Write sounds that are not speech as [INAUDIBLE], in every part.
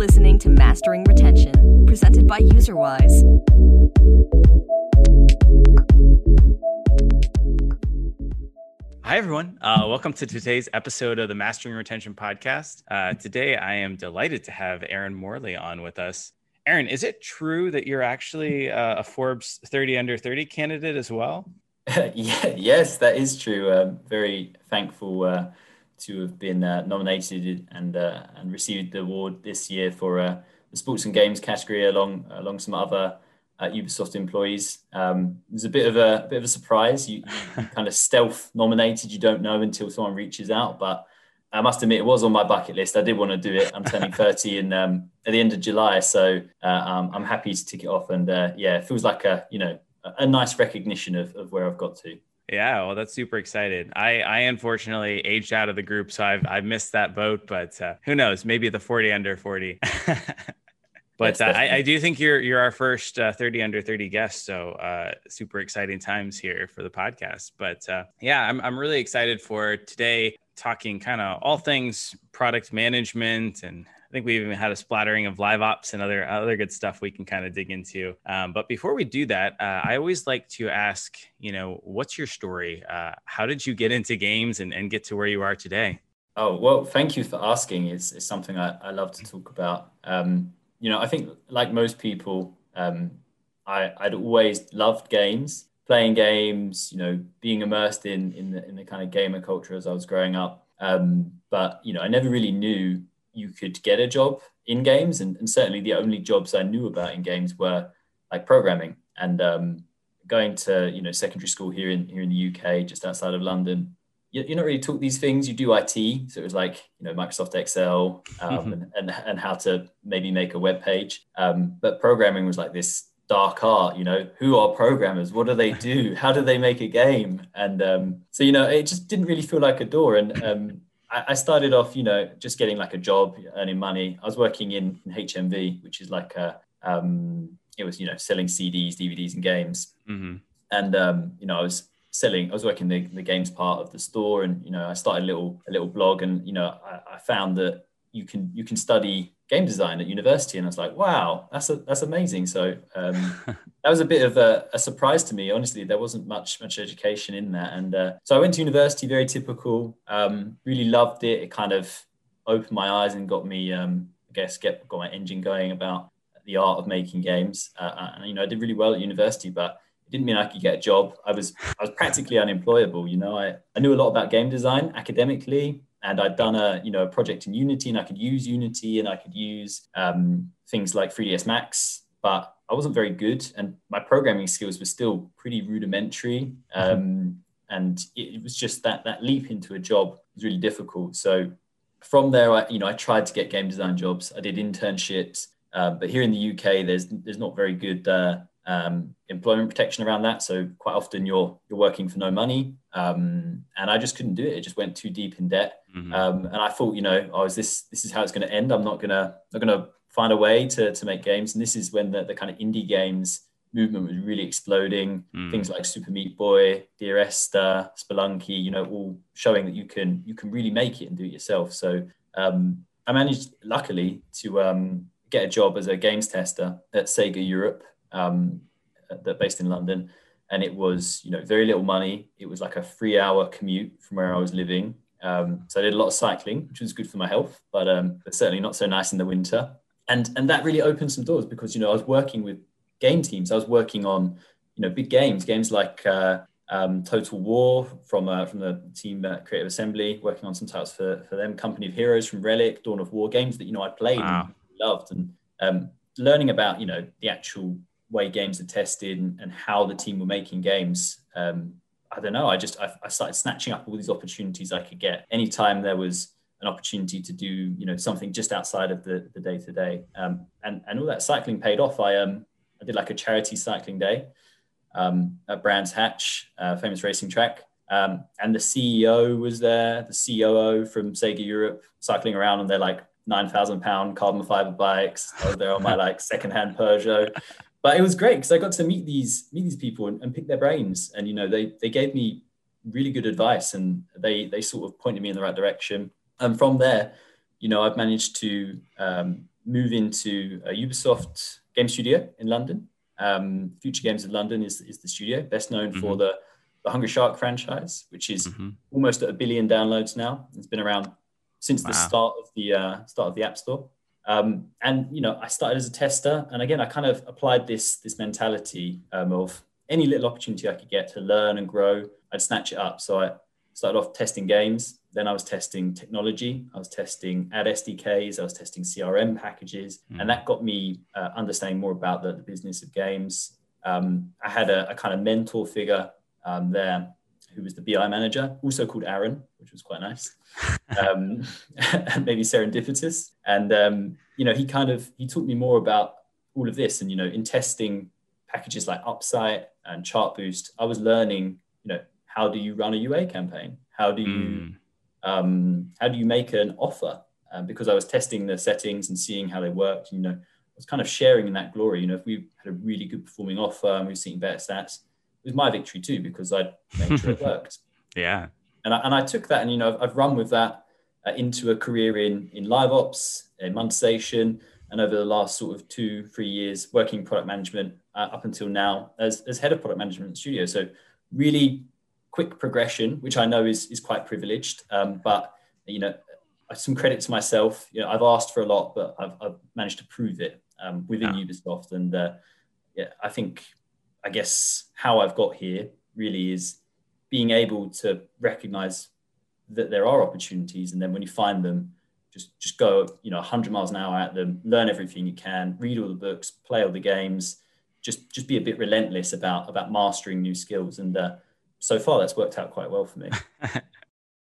listening to Mastering Retention, presented by UserWise. Hi, everyone. Uh, welcome to today's episode of the Mastering Retention podcast. Uh, today, I am delighted to have Aaron Morley on with us. Aaron, is it true that you're actually uh, a Forbes 30 under 30 candidate as well? [LAUGHS] yeah, yes, that is true. Um, very thankful uh, to have been uh, nominated and uh, and received the award this year for uh, the sports and games category, along along some other uh, Ubisoft employees. Um, it was a bit of a, a bit of a surprise. You, you [LAUGHS] kind of stealth nominated. You don't know until someone reaches out, but I must admit, it was on my bucket list. I did want to do it. I'm turning [LAUGHS] 30 in um, at the end of July, so uh, um, I'm happy to tick it off. And uh, yeah, it feels like a you know a nice recognition of, of where I've got to. Yeah, well, that's super excited. I, I unfortunately aged out of the group, so I've I've missed that boat. But uh, who knows? Maybe the 40 under 40. [LAUGHS] but uh, I, I, do think you're you're our first uh, 30 under 30 guest, so uh, super exciting times here for the podcast. But uh, yeah, I'm I'm really excited for today, talking kind of all things product management and I think we even had a splattering of live ops and other other good stuff we can kind of dig into. Um, but before we do that, uh, I always like to ask, you know, what's your story? Uh, how did you get into games and, and get to where you are today? Oh well, thank you for asking. It's, it's something I, I love to talk about. Um, you know, I think like most people, um, I, I'd always loved games, playing games. You know, being immersed in in the in the kind of gamer culture as I was growing up. Um, but you know, I never really knew you could get a job in games, and, and certainly the only jobs I knew about in games were like programming and um, going to you know secondary school here in here in the UK, just outside of London. You're not really taught these things. You do IT, so it was like you know Microsoft Excel um, and, and, and how to maybe make a web page. Um, but programming was like this dark art you know who are programmers what do they do [LAUGHS] how do they make a game and um, so you know it just didn't really feel like a door and um, I started off, you know, just getting like a job, earning money. I was working in, in HMV, which is like a, um, it was, you know, selling CDs, DVDs, and games. Mm-hmm. And um, you know, I was selling. I was working the, the games part of the store, and you know, I started a little a little blog, and you know, I, I found that you can you can study game design at university and i was like wow that's a, that's amazing. So um, [LAUGHS] that was a bit of a, a, surprise to me. Honestly there wasn't much much education in that. And uh, so i went to university very typical um, really loved it. It kind of opened my eyes and got me um, i guess get got my engine going about the art of making games. Uh, uh, and you know i did really well at university but it didn't mean I could get a job. I was I was practically unemployable. You know, I, I knew a lot about game design academically and I'd done a you know a project in Unity, and I could use Unity, and I could use um, things like 3ds Max, but I wasn't very good, and my programming skills were still pretty rudimentary. Mm-hmm. Um, and it, it was just that that leap into a job was really difficult. So from there, I you know I tried to get game design jobs. I did internships, uh, but here in the UK, there's there's not very good uh, um, employment protection around that. So quite often you're you're working for no money, um, and I just couldn't do it. It just went too deep in debt, mm-hmm. um, and I thought, you know, oh, is this this is how it's going to end? I'm not gonna not gonna find a way to to make games. And this is when the, the kind of indie games movement was really exploding. Mm. Things like Super Meat Boy, Dear Esther, Spelunky, you know, all showing that you can you can really make it and do it yourself. So um, I managed, luckily, to um, get a job as a games tester at Sega Europe um, that based in London, and it was you know very little money. It was like a three-hour commute from where I was living. Um, so I did a lot of cycling, which was good for my health, but um, but certainly not so nice in the winter. And and that really opened some doors because you know I was working with game teams. I was working on you know big games, games like uh, um, Total War from uh, from the team at Creative Assembly, working on some titles for, for them. Company of Heroes from Relic, Dawn of War games that you know I played wow. and loved, and um, learning about you know the actual way games are tested and, and how the team were making games. Um, I don't know. I just I, I, started snatching up all these opportunities I could get anytime there was an opportunity to do you know something just outside of the the day to day. And and all that cycling paid off. I um I did like a charity cycling day um, at Brands Hatch, uh, famous racing track. Um, and the CEO was there, the COO from Sega Europe, cycling around on their like nine thousand pound carbon fiber bikes. I was there on my like secondhand Peugeot, but it was great because I got to meet these meet these people and, and, pick their brains, and you know they they gave me really good advice, and they they sort of pointed me in the right direction. And from there, you know, I've managed to um, move into a Ubisoft game studio in London. Um, Future Games in London is, is the studio, best known mm-hmm. for the, the Hungry Shark franchise, which is mm-hmm. almost at a billion downloads now. It's been around since wow. the start of the uh, start of the App Store. Um, and you know, I started as a tester, and again, I kind of applied this this mentality um, of any little opportunity I could get to learn and grow, I'd snatch it up. So I started off testing games. Then I was testing technology. I was testing ad SDKs. I was testing CRM packages, mm. and that got me uh, understanding more about the, the business of games. Um, I had a, a, kind of mentor figure um, there who was the BI manager, also called Aaron, which was quite nice, [LAUGHS] um, [LAUGHS] maybe serendipitous. And um, you know, he kind of he taught me more about all of this. And you know, in testing packages like Upsight and Chartboost, I was learning, you know, how do you run a UA campaign? How do you mm. um, how do you make an offer? Um, because I was testing the settings and seeing how they worked. You know, I was kind of sharing in that glory. You know, if we had a really good performing offer and we were seeing better stats, was my victory too because I made sure it [LAUGHS] worked. Yeah. And I, and I took that and, you know, I've, I've run with that uh, into a career in, in live ops, in monetization, and over the last sort of two, three years working product management uh, up until now as, as head of product management studio. So really quick progression, which I know is, is quite privileged, um, but, you know, some credit to myself. You know, I've asked for a lot, but I've, I've managed to prove it um, within yeah. Ubisoft. And uh, yeah, I think I guess how I've got here really is being able to recognize that there are opportunities, and then when you find them, just just go you know 100 miles an hour at them, learn everything you can, read all the books, play all the games, just just be a bit relentless about about mastering new skills, and uh, so far that's worked out quite well for me. [LAUGHS]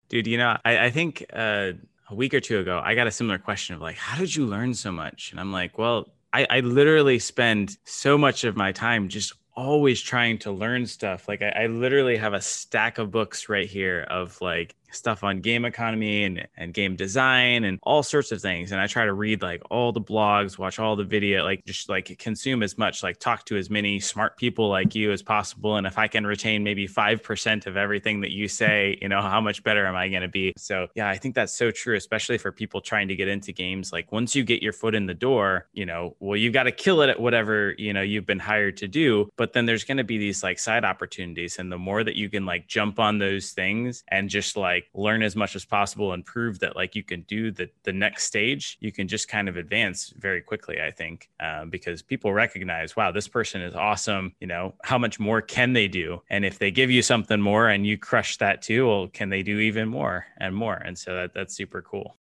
Dude, you know, I, I think uh, a week or two ago, I got a similar question of like, how did you learn so much? And I'm like, well, I, I, literally spend so much of my time just always trying to learn stuff. Like I, I, literally have a stack of books right here of like stuff on game economy and, and game design and all sorts of things. And I try to read like all the blogs, watch all the video, like just like consume as much, like talk to as many smart people like you as possible. And if I can retain maybe 5% of everything that you say, [LAUGHS] you know, how much better am I going to be? So yeah, I think that's so true, especially for people trying to get into games. Like once you get your foot in the door, you know, well, you've got to kill it at whatever, you know, you've been hired to do. But then there's going to be these like side opportunities. And the more that you can like jump on those things and just like, like learn as much as possible and prove that like you can do the the next stage you can just kind of advance very quickly i think um, because people recognize wow this person is awesome you know how much more can they do and if they give you something more and you crush that too well can they do even more and more and so that, that's super cool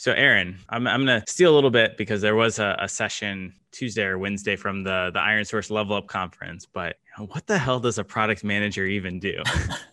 so, Aaron, I'm, I'm going to steal a little bit because there was a, a, session Tuesday or Wednesday from the, the ironSource Level Up Conference. But what the hell does a product manager even do?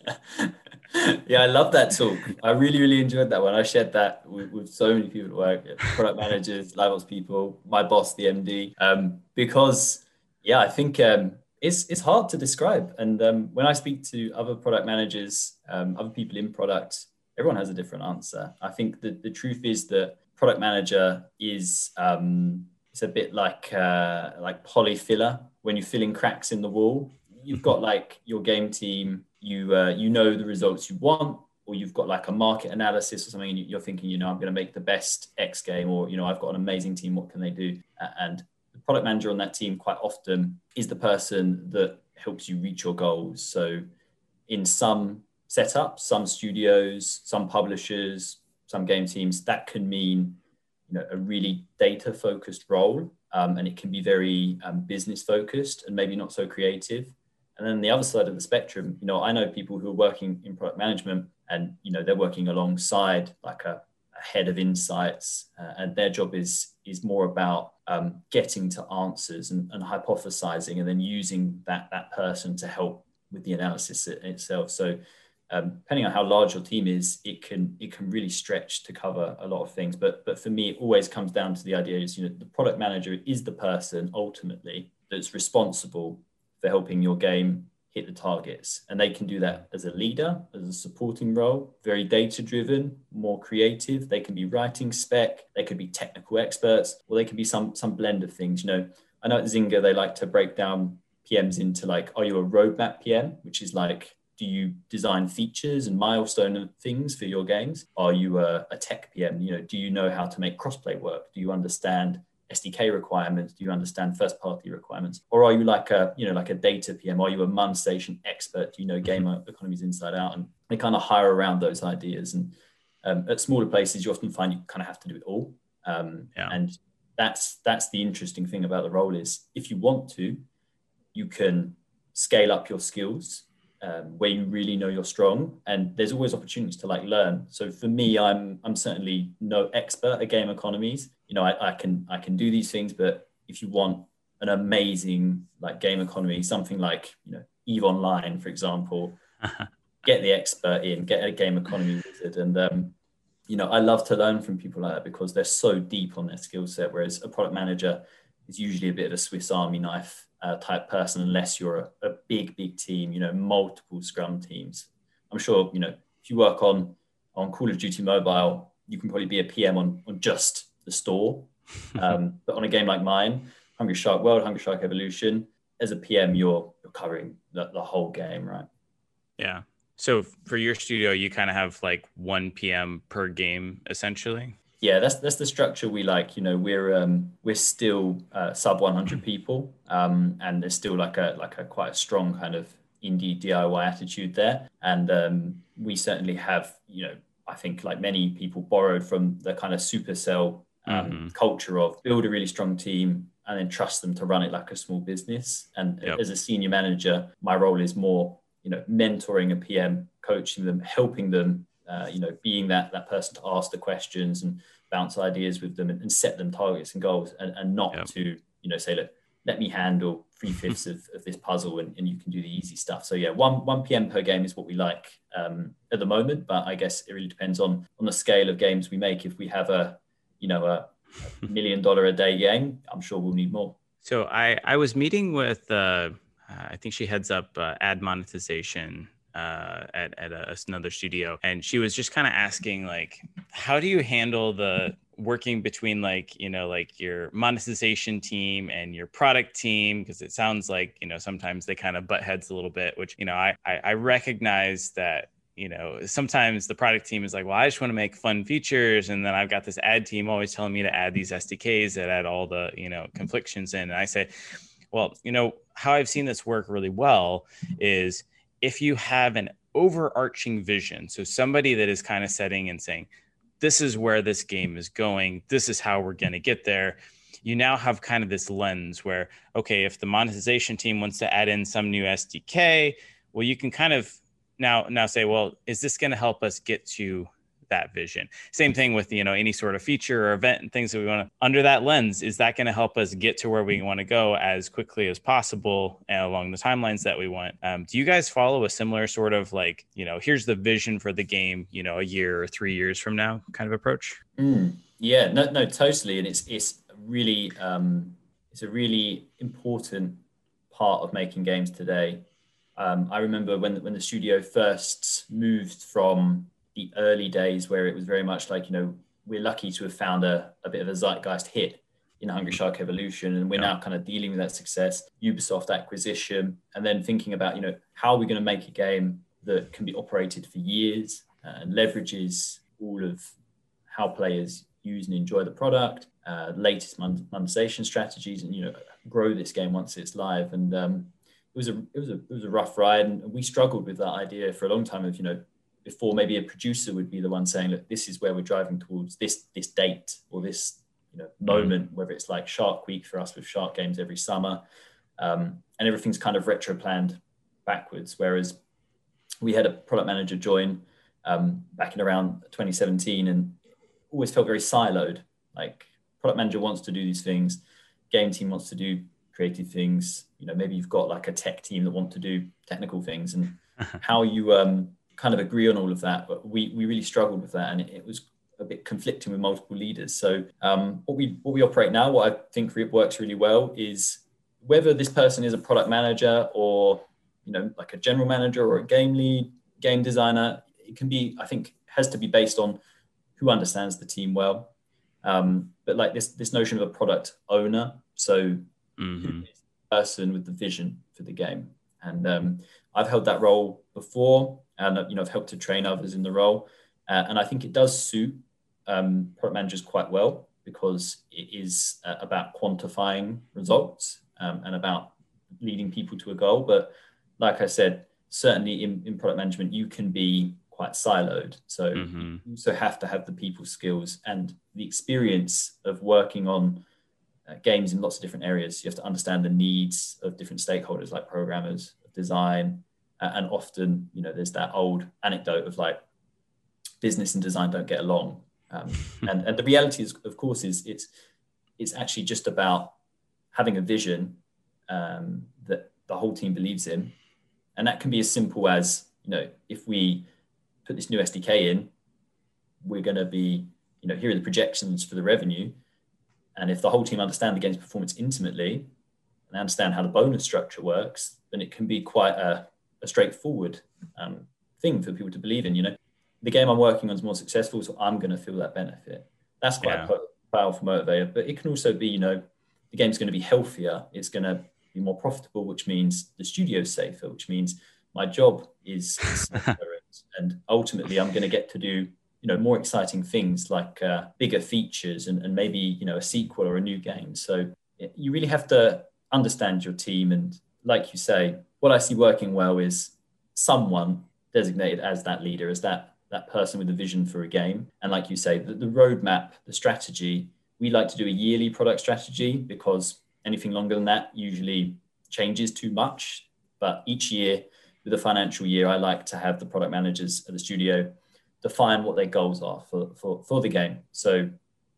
[LAUGHS] [LAUGHS] yeah, I love that talk. I really, really enjoyed that one. I shared that with, with so many people at work, product managers, live ops people, my boss, the MD, um, because yeah, I think um, it's it's hard to describe. And um, when I speak to other product managers, um, other people in product, everyone has a different answer. I think that the truth is that product manager is um, it's a bit like uh, like polyfiller when you're filling cracks in the wall. You've got like your game team you uh, you know the results you want or you've got like a market analysis or something and you're thinking you know i'm going to make the best x game or you know i've got an amazing team what can they do? And the product manager on that team quite often is the person that helps you reach your goals. So in some setups some studios some publishers some game teams that can mean you know a really data focused role um, and it can be very um, business focused and maybe not so creative and then the other side of the spectrum, you know, I know people who are working in product management and, you know, they're working alongside like a, a head of insights uh, and their job is, is more about um, getting to answers and, and hypothesizing and then using that, that person to help with the analysis itself. So um, depending on how large your team is, it can it can really stretch to cover a lot of things. But but for me, it always comes down to the idea is you know the product manager is the person ultimately that's responsible for helping your game hit the targets. And they can do that as a leader, as a supporting role, very data driven, more creative. They can be writing spec, they could be technical experts, or they could be some some blend of things. You know, I know at Zynga they like to break down PMs into like, are you a roadmap PM, which is like do you design features and milestone things for your games? Are you a, a, tech PM? You know, do you know how to make crossplay work? Do you understand SDK requirements? Do you understand first party requirements? Or are you like a, you know, like a data PM? Are you a monetization expert? Do you know game mm-hmm. economies inside out? And they kind of hire around those ideas. And um, at smaller places, you often find you kind of have to do it all. Um, yeah. And that's that's the interesting thing about the role is if you want to, you can scale up your skills um, where you really know you're strong and there's always opportunities to like learn so for me i'm i'm certainly no expert at game economies you know I, I can i can do these things but if you want an amazing like game economy something like you know EVE Online for example [LAUGHS] get the expert in get a game economy wizard and um, you know i love to learn from people like that because they're so deep on their skill set whereas a product manager is usually a bit of a swiss army knife uh, type person unless you're a, a, big, big team, you know, multiple Scrum teams. I'm sure, you know, if you work on on Call of Duty Mobile, you can probably be a PM on, on just the store. [LAUGHS] Um, but on a game like mine, Hungry Shark World, Hungry Shark Evolution, as a PM, you're, you're covering the, the whole game, right? Yeah. So for your studio, you kind of have like one PM per game, essentially yeah, that's that's the structure we like. You know, we're um, we're still uh, sub 100 [CLEARS THROAT] people, um, and there's still like a like a quite a strong kind of indie DIY attitude there. And um, we certainly have, you know, I think like many people borrowed from the kind of Supercell um, mm-hmm. culture of build a really strong team and then trust them to run it like a small business. And yep. as a senior manager, my role is more, you know, mentoring a PM, coaching them, helping them uh, you know, being that that person to ask the questions and bounce ideas with them and, and set them targets and goals, and, and not yep. to you know say, look, let me handle three [LAUGHS] fifths of, of this puzzle, and, and you can do the easy stuff. So yeah, one one PM per game is what we like um, at the moment, but I guess it really depends on on the scale of games we make. If we have a you know a, million dollar a day game, I'm sure we'll need more. So I I was meeting with. Uh... I think she heads up uh, ad monetization uh, at, at a, another studio and she was just kind of asking like how do you handle the working between like you know like your monetization team and your product team because it sounds like you know sometimes they kind of butt heads a little bit which you know I, I i recognize that you know sometimes the product team is like well i just want to make fun features and then i've got this ad team always telling me to add these sdks that add all the you know conflictions in and i say well you know how i've seen this work really well is if you have an overarching vision, so somebody that is kind of setting and saying, this is where this game is going, this is how we're going to get there. You now have kind of this lens where, okay, if the monetization team wants to add in some new SDK, well, you can kind of now now say, well, is this going to help us get to that vision. Same thing with you know any sort of feature or event and things that we want to under that lens. Is that going to help us get to where we want to go as quickly as possible and along the timelines that we want? Um, do you guys follow a similar sort of like you know here's the vision for the game you know a year or three years from now kind of approach? Mm, yeah, no, no, totally, and it's it's really um, it's a really important part of making games today. Um, I remember when when the studio first moved from the early days where it was very much like, you know, we're lucky to have found a, a bit of a zeitgeist hit in Hungry Shark Evolution, and we're yeah. now kind of dealing with that success, Ubisoft acquisition, and then thinking about, you know, how are we going to make a game that can be operated for years and leverages all of how players use and enjoy the product, uh, latest monetization strategies, and you know, grow this game once it's live. And um, was a it was a it was a rough ride, and we struggled with that idea for a long time of you know before maybe a producer would be the one saying, look, this is where we're driving towards this this date or this you know moment, whether it's like Shark Week for us with Shark Games every summer, um, and everything's kind of retro planned backwards. Whereas we had a product manager join um, back in around 2017 and always felt very siloed. Like product manager wants to do these things, game team wants to do creative things. You know, maybe you've got like a tech team that want to do technical things, and [LAUGHS] how you um, kind of agree on all of that, but we, we really struggled with that and it, it was a bit conflicting with multiple leaders. So um, what we what we operate now, what I think works really well is whether this person is a product manager or you know like a general manager or a game lead, game designer, it can be I think has to be based on who understands the team well. Um, but like this this notion of a product owner, so mm-hmm. Person with the vision for the game, and um, I've held that role before and you know I've helped to train others in the role, uh, and I think it does suit um, product managers quite well because it is uh, about quantifying results um, and about leading people to a goal. But like I said, certainly in, in product management, you can be quite siloed. So mm-hmm. you also have to have the people skills and the experience of working on uh, games in lots of different areas. You have to understand the needs of different stakeholders, like programmers, design, uh, and often, you know, there's that old anecdote of like business and design don't get along. Um, [LAUGHS] and, and the reality is, of course, is it's it's actually just about having a vision um, that the whole team believes in, and that can be as simple as you know, if we put this new SDK in, we're going to be, you know, here are the projections for the revenue, and if the whole team understand the game's performance intimately and understand how the bonus structure works, then it can be quite a, a straightforward um, thing for people to believe in. You know, the game I'm working on is more successful, so I'm going to feel that benefit. That's quite yeah. a powerful motivator. But it can also be, you know, the game's going to be healthier. It's going to be more profitable, which means the studio's safer, which means my job is [LAUGHS] and ultimately I'm going to get to do you know more exciting things like uh, bigger features and, and maybe you know a sequel or a new game. So you really have to understand your team and like you say, what I see working well is someone designated as that leader, as that that person with a vision for a game. And like you say, the, the roadmap, the strategy, we like to do a yearly product strategy because anything longer than that usually changes too much. But each year, with a financial year, I like to have the product managers at the studio define what their goals are for, for, for the game. So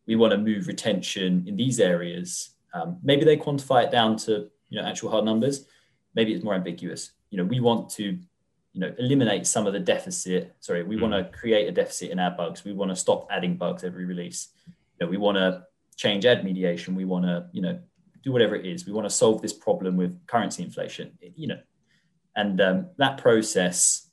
we want to move retention in these areas. Um, maybe they quantify it down to you know actual hard numbers. Maybe it's more ambiguous. You know, we want to you know eliminate some of the deficit sorry we mm. want to create a deficit in our bugs we want to stop adding bugs every release you know we want to change ad mediation we want to you know do whatever it is we want to solve this problem with currency inflation you know and um, that process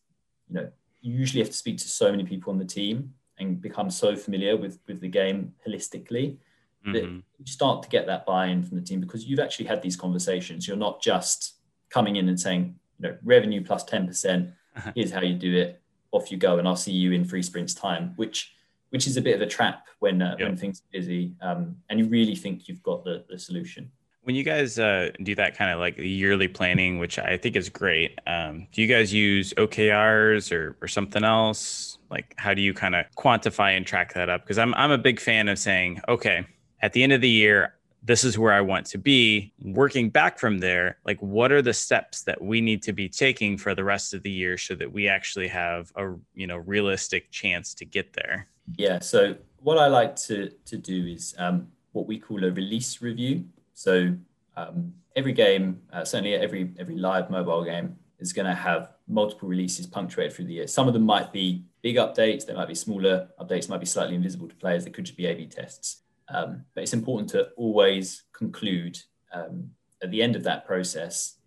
you know you usually have to speak to so many people on the team and become so familiar with with the game holistically mm-hmm. that you start to get that buy-in from the team because you've actually had these conversations you're not just coming in and saying you know, revenue plus 10%, [LAUGHS] here's how you do it, off you go, and I'll see you in free sprints time, which which is a bit of a trap when uh, yep. when things are busy um, and you really think you've got the, the solution. When you guys uh, do that kind of like yearly planning, which I think is great, um, do you guys use OKRs or, or something else? Like, how do you kind of quantify and track that up? Because I'm, I'm a big fan of saying, okay, at the end of the year, this is where I want to be. Working back from there, like what are the steps that we need to be taking for the rest of the year so that we actually have a you know realistic chance to get there? Yeah. So what I like to to do is um, what we call a release review. So um, every game, uh, certainly every every live mobile game, is going to have multiple releases punctuated through the year. Some of them might be big updates, they might be smaller updates, might be slightly invisible to players. They could just be A/B tests. Um, but it's important to always conclude um, at the end of that process.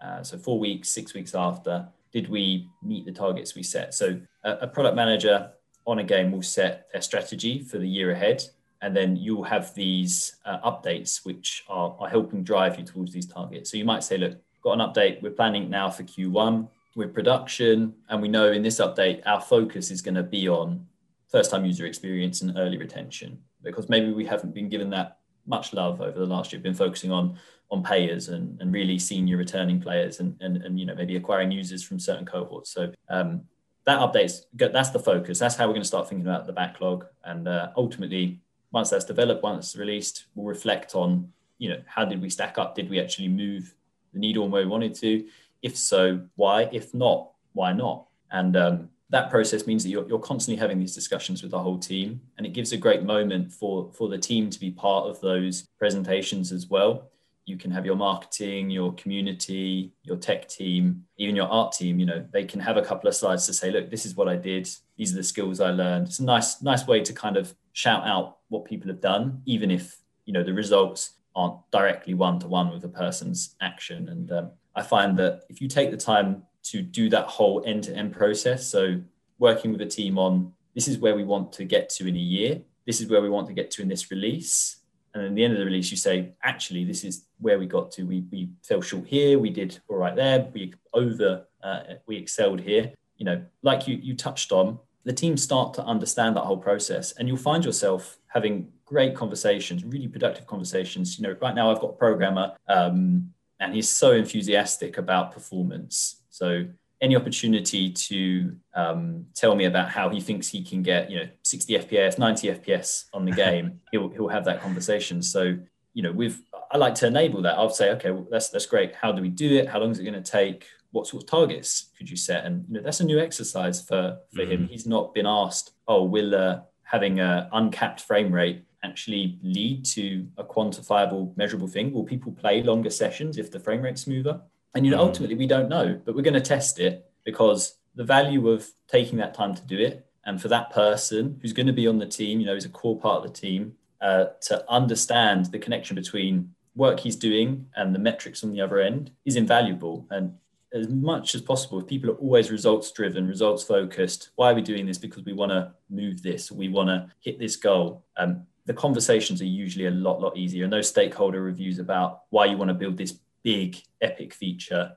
Uh, so four weeks, six weeks after, did we meet the targets we set? So a, a product manager on a game will set their strategy for the year ahead, and then you'll have these uh, updates which are, are helping drive you towards these targets. So you might say, look, got an update. We're planning now for Q1 with production, and we know in this update our focus is going to be on first-time user experience and early retention because maybe we haven't been given that much love over the last year, been focusing on on payers and, and really senior returning players and, and, and you know maybe acquiring users from certain cohorts. So um, that updates that's the focus. That's how we're going to start thinking about the backlog. And uh, ultimately, once that's developed, once released, we'll reflect on you know how did we stack up? Did we actually move the needle where we wanted to? If so, why? If not, why not? And um, that process means that you're, you're constantly having these discussions with the whole team and it gives a great moment for for the team to be part of those presentations as well you can have your marketing your community your tech team even your art team you know they can have a couple of slides to say look this is what i did these are the skills i learned it's a nice nice way to kind of shout out what people have done even if you know the results aren't directly one to one with a person's action and um, i find that if you take the time to do that whole end to end process. So, working with a team on this is where we want to get to in a year, this is where we want to get to in this release. And then the end of the release, you say, actually, this is where we got to. We, we fell short here. We did all right there. We over, uh, we excelled here. You know, like you, you touched on, the team start to understand that whole process and you'll find yourself having great conversations really productive conversations. You know right now i've got a programmer um, and he's so enthusiastic about performance. So any opportunity to um, tell me about how he thinks he can get you know 60 fps 90 fps on the game [LAUGHS] he'll, he'll have that conversation. So you know we've i like to enable that. I'll say okay well, that's that's great. How do we do it? How long is it going to take what sort of targets could you set? And you know, that's a new exercise for for mm-hmm. him. He's not been asked, oh, will uh, having a uncapped frame rate actually lead to a quantifiable, measurable thing? Will people play longer sessions if the frame rate's smoother? And you know, mm-hmm. ultimately, we don't know, but we're going to test it because the value of taking that time to do it, and for that person who's going to be on the team, you know, is a core part of the team, uh, to understand the connection between work he's doing and the metrics on the other end is invaluable. And as much as possible, if people are always results driven, results focused, why are we doing this? Because we want to move this, we want to hit this goal. Um, the conversations are usually a lot, lot easier. And those stakeholder reviews about why you want to build this big, epic feature,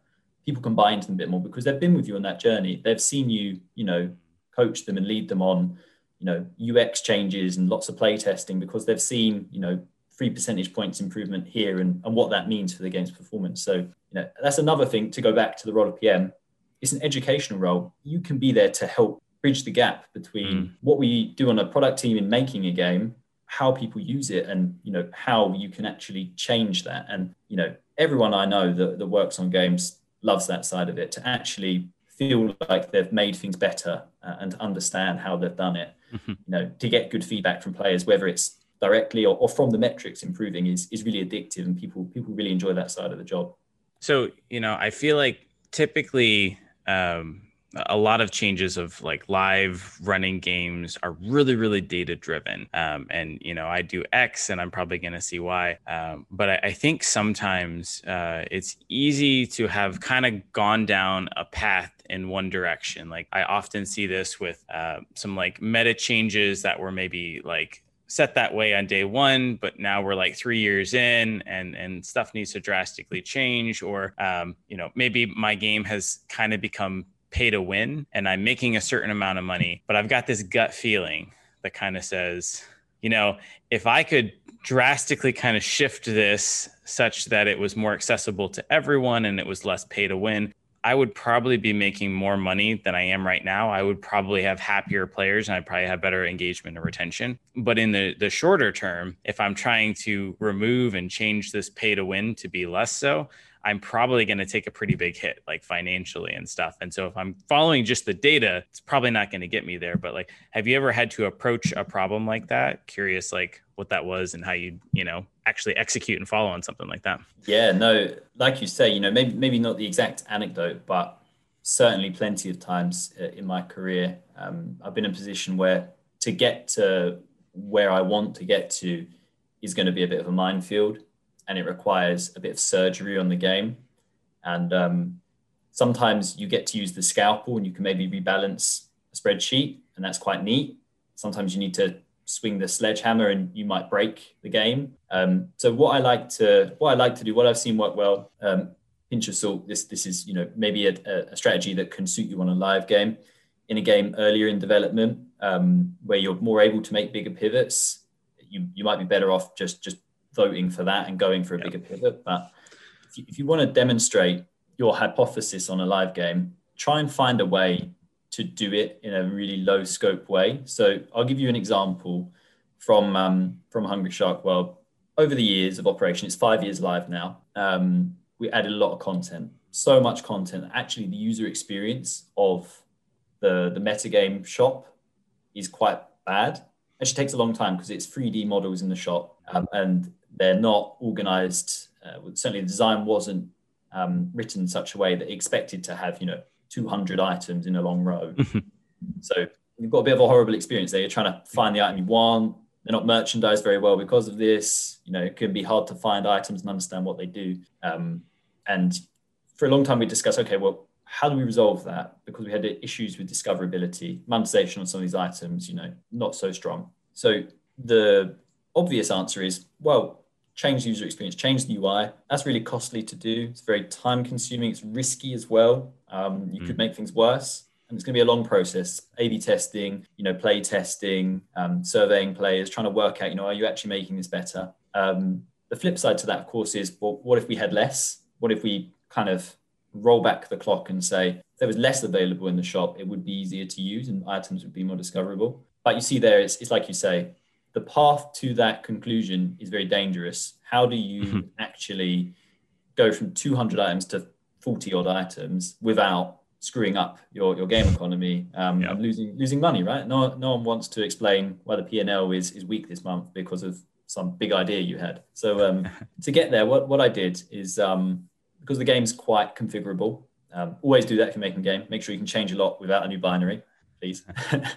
people can buy into them a bit more because they've been with you on that journey. They've seen you, you know, coach them and lead them on, you know, UX changes and lots of play testing because they've seen, you know, three percentage points improvement here and, and what that means for the game's performance. So, you know, that's another thing to go back to the role of PM. It's an educational role. You can be there to help bridge the gap between mm. what we do on a product team in making a game, how people use it, and you know how you can actually change that. And you know, everyone I know that, that works on games loves that side of it to actually feel like they've made things better uh, and understand how they've done it. Mm-hmm. You know, to get good feedback from players, whether it's directly or, or from the metrics improving is is really addictive and people people really enjoy that side of the job. So you know i feel like typically um, a lot of changes of like live running games are really really data driven um, and you know i do x and i'm probably going to see y. Um, but I, I, think sometimes uh, it's easy to have kind of gone down a path in one direction. Like i often see this with uh, some like meta changes that were maybe like set that way on day one, but now we're like three years in and and stuff needs to drastically change, or um, you know maybe my game has kind of become pay to win and I'm making a certain amount of money, but I've got this gut feeling that kind of says, you know, if I could drastically kind of shift this such that it was more accessible to everyone and it was less pay to win, I would probably be making more money than I am right now. I would probably have happier players and I'd probably have better engagement and retention. But in the, the shorter term, if I'm trying to remove and change this pay to win to be less so, I'm probably going to take a pretty big hit, like financially and stuff. And so if I'm following just the data, it's probably not going to get me there. But like, have you ever had to approach a problem like that? Curious, like what that was and how you, you know, actually execute and follow on something like that. Yeah, no, like you say, you know, maybe maybe not the exact anecdote, but certainly plenty of times uh, in my career, um, I've been in a position where to get to where I want to get to is going to be a bit of a minefield and it requires a bit of surgery on the game. And um, sometimes you get to use the scalpel and you can maybe rebalance a spreadsheet, and that's quite neat. Sometimes you need to swing the sledgehammer and you might break the game. Um, so what I like to what I like to do, what I've seen work well, um, pinch of salt. This this is you know maybe a, a, strategy that can suit you on a live game. In a game earlier in development, um, where you're more able to make bigger pivots, you you might be better off just just voting for that and going for a bigger pivot. But if you, if you want to demonstrate your hypothesis on a live game, try and find a way to do it in a really low scope way. So I'll give you an example from um, from Hungry Shark World. Over the years of operation, it's five years live now. Um, we added a lot of content, so much content. Actually, the user experience of the the metagame shop is quite bad. Actually, takes a long time because it's 3D models in the shop, um, and they're not organized. Uh, certainly, the design wasn't um, written in such a way that expected to have, you know, 200 items in a long row. so you've got a bit of a horrible experience there. You're trying to find the item you want. They're not merchandised very well because of this. You know, it can be hard to find items and understand what they do. Um, and for a long time, we discussed, okay, well, how do we resolve that? Because we had issues with discoverability, monetization on some of these items, you know, not so strong. So the obvious answer is, well, change the user experience, change the UI. That's really costly to do. It's very time consuming. It's risky as well. Um, you mm. could make things worse. and it's going to be a long process. A/B testing, you know, play testing, um, surveying players, trying to work out, you know, are you actually making this better? Um, the flip side to that, of course, is well, what if we had less? What if we kind of roll back the clock and say there was less available in the shop, it would be easier to use and items would be more discoverable. But you see there, it's, it's like you say, the path to that conclusion is very dangerous. How do you mm-hmm. actually go from 200 items to 40 odd items without screwing up your, your game economy um, and losing losing money, right? No, no one wants to explain why the P&L is, is weak this month because of some big idea you had. So um, [LAUGHS] to get there, what, what I did is um, because the game's quite configurable, um, always do that if you're making a game. Make sure you can change a lot without a new binary, please.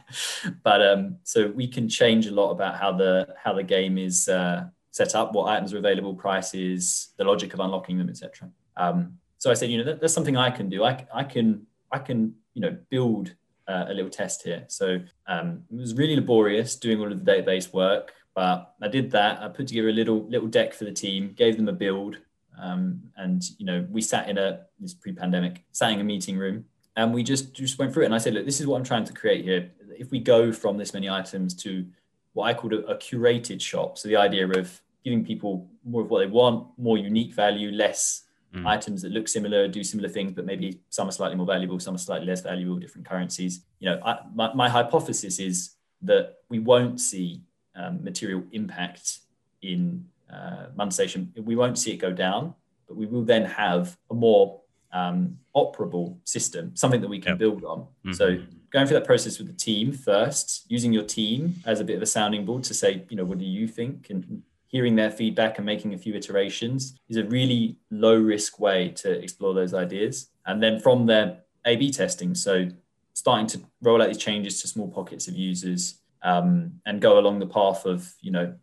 [LAUGHS] but um, so we can change a lot about how the how the game is uh, set up, what items are available, prices, the logic of unlocking them, etc. Um, so I said, you know, that, that's something I can do. I, I can I can you know build uh, a little test here. So um, it was really laborious doing all of the database work, but I did that. I put together a little little deck for the team, gave them a build, um, and you know we sat in a this pre-pandemic, sat in a meeting room, and we just just went through it. And I said, look, this is what I'm trying to create here. If we go from this many items to what I called a, a curated shop, so the idea of giving people more of what they want, more unique value, less mm. items that look similar, do similar things, but maybe some are slightly more valuable, some are slightly less valuable, different currencies. You know, I, my, my, hypothesis is that we won't see um, material impact in uh, monetization. We won't see it go down, but we will then have a more um, operable system, something that we can yep. build on. Mm-hmm. So going through that process with the team first, using your team as a bit of a sounding board to say, you know, what do you think? And hearing their feedback and making a few iterations is a really low risk way to explore those ideas. And then from there, A B testing. So starting to roll out these changes to small pockets of users um, and go along the path of, you know,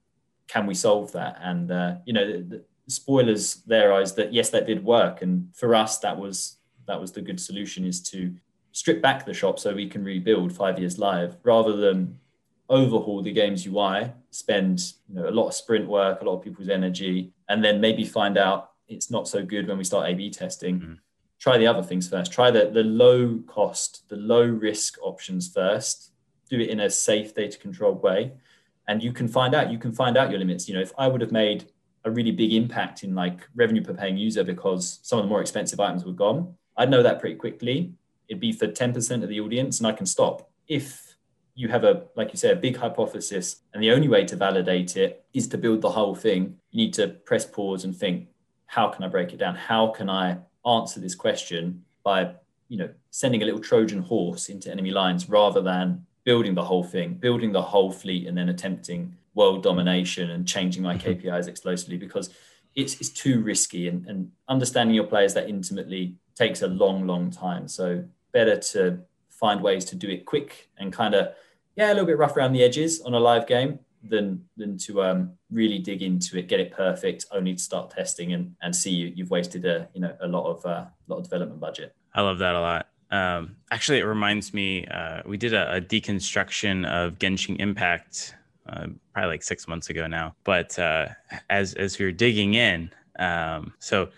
can we solve that? And, uh, you know, the, the spoilers there is that, yes, that did work. And for us, that was, that was the good solution is to strip back the shop so we can rebuild five years live rather than overhaul the game's UI, spend you know, a lot of sprint work, a lot of people's energy, and then maybe find out it's not so good when we start A/B testing. Mm-hmm. Try the other things first. Try the the low cost, the low risk options first. Do it in a safe, data controlled way, and you can find out. You can find out your limits. You know, if I would have made a really big impact in like revenue per paying user because some of the more expensive items were gone, I'd know that pretty quickly. It'd be for 10% of the audience, and I can stop. If you have a like you say a big hypothesis and the only way to validate it is to build the whole thing you need to press pause and think how can i break it down how can i answer this question by you know sending a little trojan horse into enemy lines rather than building the whole thing building the whole fleet and then attempting world domination and changing my mm-hmm. kpis explosively because it's, it's too risky and, and understanding your players that intimately takes a long long time so better to find ways to do it quick and kind of yeah a little bit rough around the edges on a live game than than to um, really dig into it, get it perfect, only to start testing and and see you, you've wasted a you know a lot of uh, lot of development budget. I love that a lot. Um, actually, it reminds me uh, we did a, a, deconstruction of Genshin Impact uh, probably like six months ago now. But uh, as as we were digging in, um, so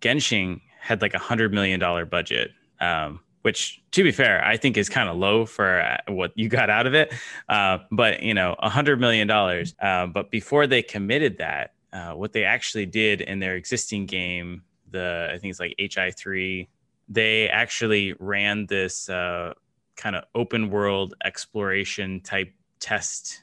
Genshin had like a hundred million dollar budget. Um, which to be fair, I think is kind of low for uh, what you got out of it. Uh, but you know, a hundred million dollars. Uh, but before they committed that, what they actually did in their existing game, the I think it's like HI three, they actually ran this uh, kind of open world exploration type test.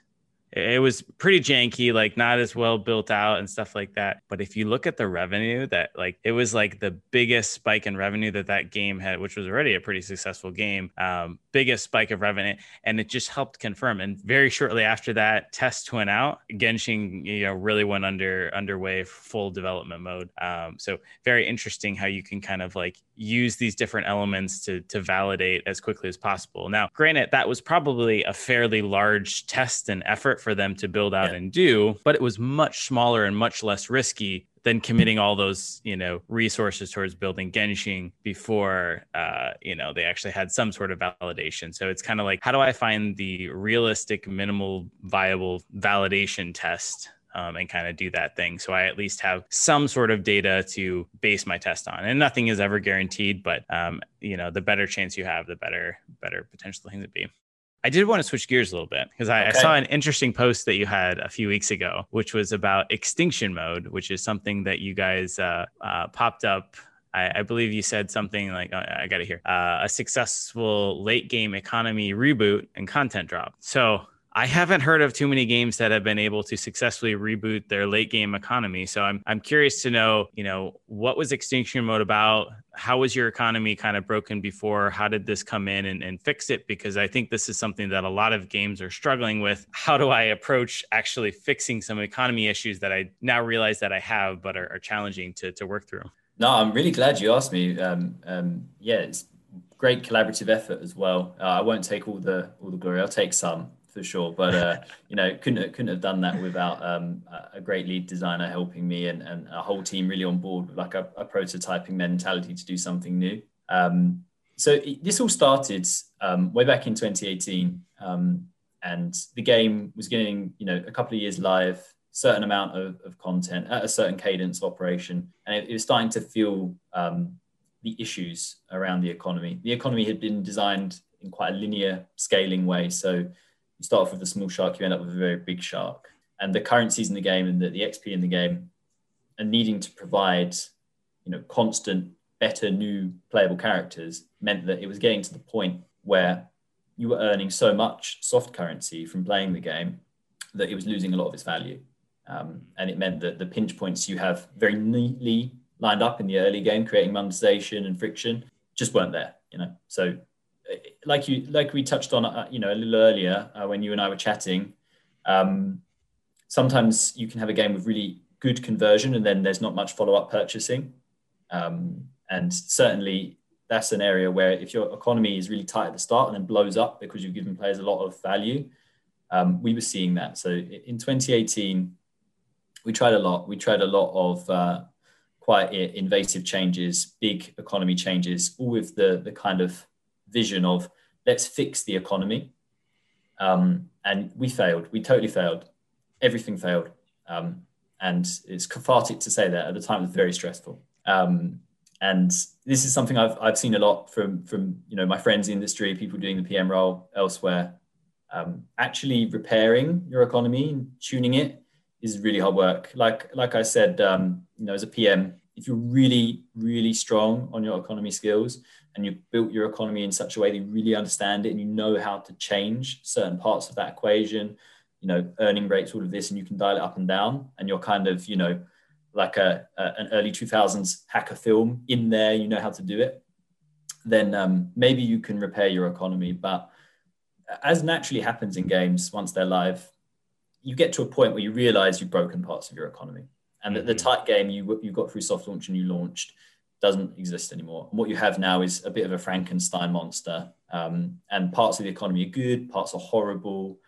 It was pretty janky like not as well built out and stuff like that. But if you look at the revenue that like it was like the biggest spike in revenue that that game had which was already a pretty successful game um, biggest spike of revenue. And it just helped confirm. And very shortly after that test went out. Genshin you know really went under underway full development mode. Um, so very interesting how you can kind of like use these different elements to to validate as quickly as possible now granted that was probably a fairly large test and effort for them to build out yeah. and do, but it was much smaller and much less risky than committing all those you know resources towards building Genshin before uh, you know they actually had some sort of validation. So it's kind of like how do I find the realistic minimal viable validation test um, and kind of do that thing. So I at least have some sort of data to base my test on. And nothing is ever guaranteed, but um, you know, the better chance you have, the better better potential thing to be. I did want to switch gears a little bit because I, okay. I, saw an interesting post that you had a few weeks ago, which was about extinction mode, which is something that you guys uh, uh, popped up. I, I, believe you said something like, uh, I got it here, uh, a successful late game economy reboot and content drop. So I haven't heard of too many games that have been able to successfully reboot their late game economy. So I'm I'm curious to know, you know, what was Extinction Mode about? How was your economy kind of broken before? How did this come in and, and fix it? Because I think this is something that a lot of games are struggling with. How do I approach actually fixing some economy issues that I now realize that I have, but are, are challenging to, to work through? No, I'm really glad you asked me. Um, um, yeah, it's great collaborative effort as well. Uh, I won't take all the all the glory. I'll take some for sure. But uh, you know, couldn't couldn't have done that without um, a great lead designer helping me and, and a whole team really on board with like a, a prototyping mentality to do something new. Um, so it, this all started um, way back in 2018, um, and the game was getting you know a couple of years live, certain amount of, of content at a certain cadence operation, and it, it was starting to feel um, the issues around the economy. The economy had been designed in quite a linear scaling way, so you start off with a small shark, you end up with a very big shark. And the currencies in the game and the, the XP in the game and needing to provide, you know, constant, better new playable characters meant that it was getting to the point where you were earning so much soft currency from playing the game that it was losing a lot of its value. Um, and it meant that the pinch points you have very neatly lined up in the early game, creating monetization and friction, just weren't there. You know, so like you like we touched on uh, you know a little earlier uh, when you and I were chatting um, sometimes you can have a game with really good conversion and then there's not much follow-up purchasing. Um, and certainly that's an area where if your economy is really tight at the start and then blows up because you've given players a lot of value um, we were seeing that. So in 2018 we tried a lot we tried a lot of uh, quite invasive changes big economy changes all with the the kind of vision of let's fix the economy. Um, and we failed. We totally failed. Everything failed. Um, and it's cathartic to say that at the time it was very stressful. Um, and this is something I've, I've seen a lot from, from you know, my friends in the industry, people doing the PM role elsewhere. Um, actually repairing your economy and tuning it is really hard work. Like, like I said, um, you know, as a PM, if you're really, really strong on your economy skills, and you've built your economy in such a way that you really understand it and you know how to change certain parts of that equation, you know, earning rates, all of this, and you can dial it up and down, and you're kind of, you know, like a, a an early 2000s hacker film in there, you know how to do it, then um, maybe you can repair your economy. But as naturally happens in games once they're live, you get to a point where you realize you've broken parts of your economy. And mm-hmm. the, the tight game you, you got through soft launch and you launched, doesn't exist anymore. And what you have now is a bit of a Frankenstein monster. Um, and parts of the economy are good, parts are horrible,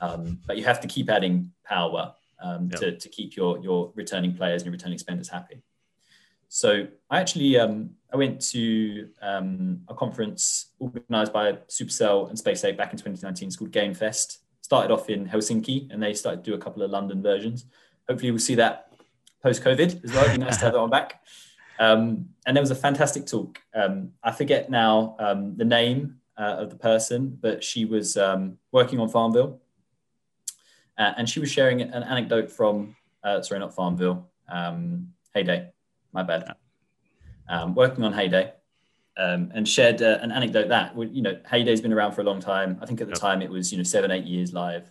um, but you have to keep adding power um, to, to keep your, your returning players and your returning spenders happy. So I actually um, I went to um, a conference organized by Supercell and Space SpaceX back in 2019. It's called Game Fest. Started off in Helsinki, and they started to do a couple of London versions. Hopefully, we'll see that post COVID as well. It'd be nice to have that one back. [LAUGHS] Um, and there was a fantastic talk. Um, I forget now um, the name uh, of the person, but she was um, working on Farmville. Uh, and she was sharing an anecdote from, uh, sorry, not Farmville, um, Hay my bad. Um, working on Hay Day. And shared uh, an anecdote that, you know, Hay Day's been around for a long time. I think at the yep. time it was, you know, seven, eight years live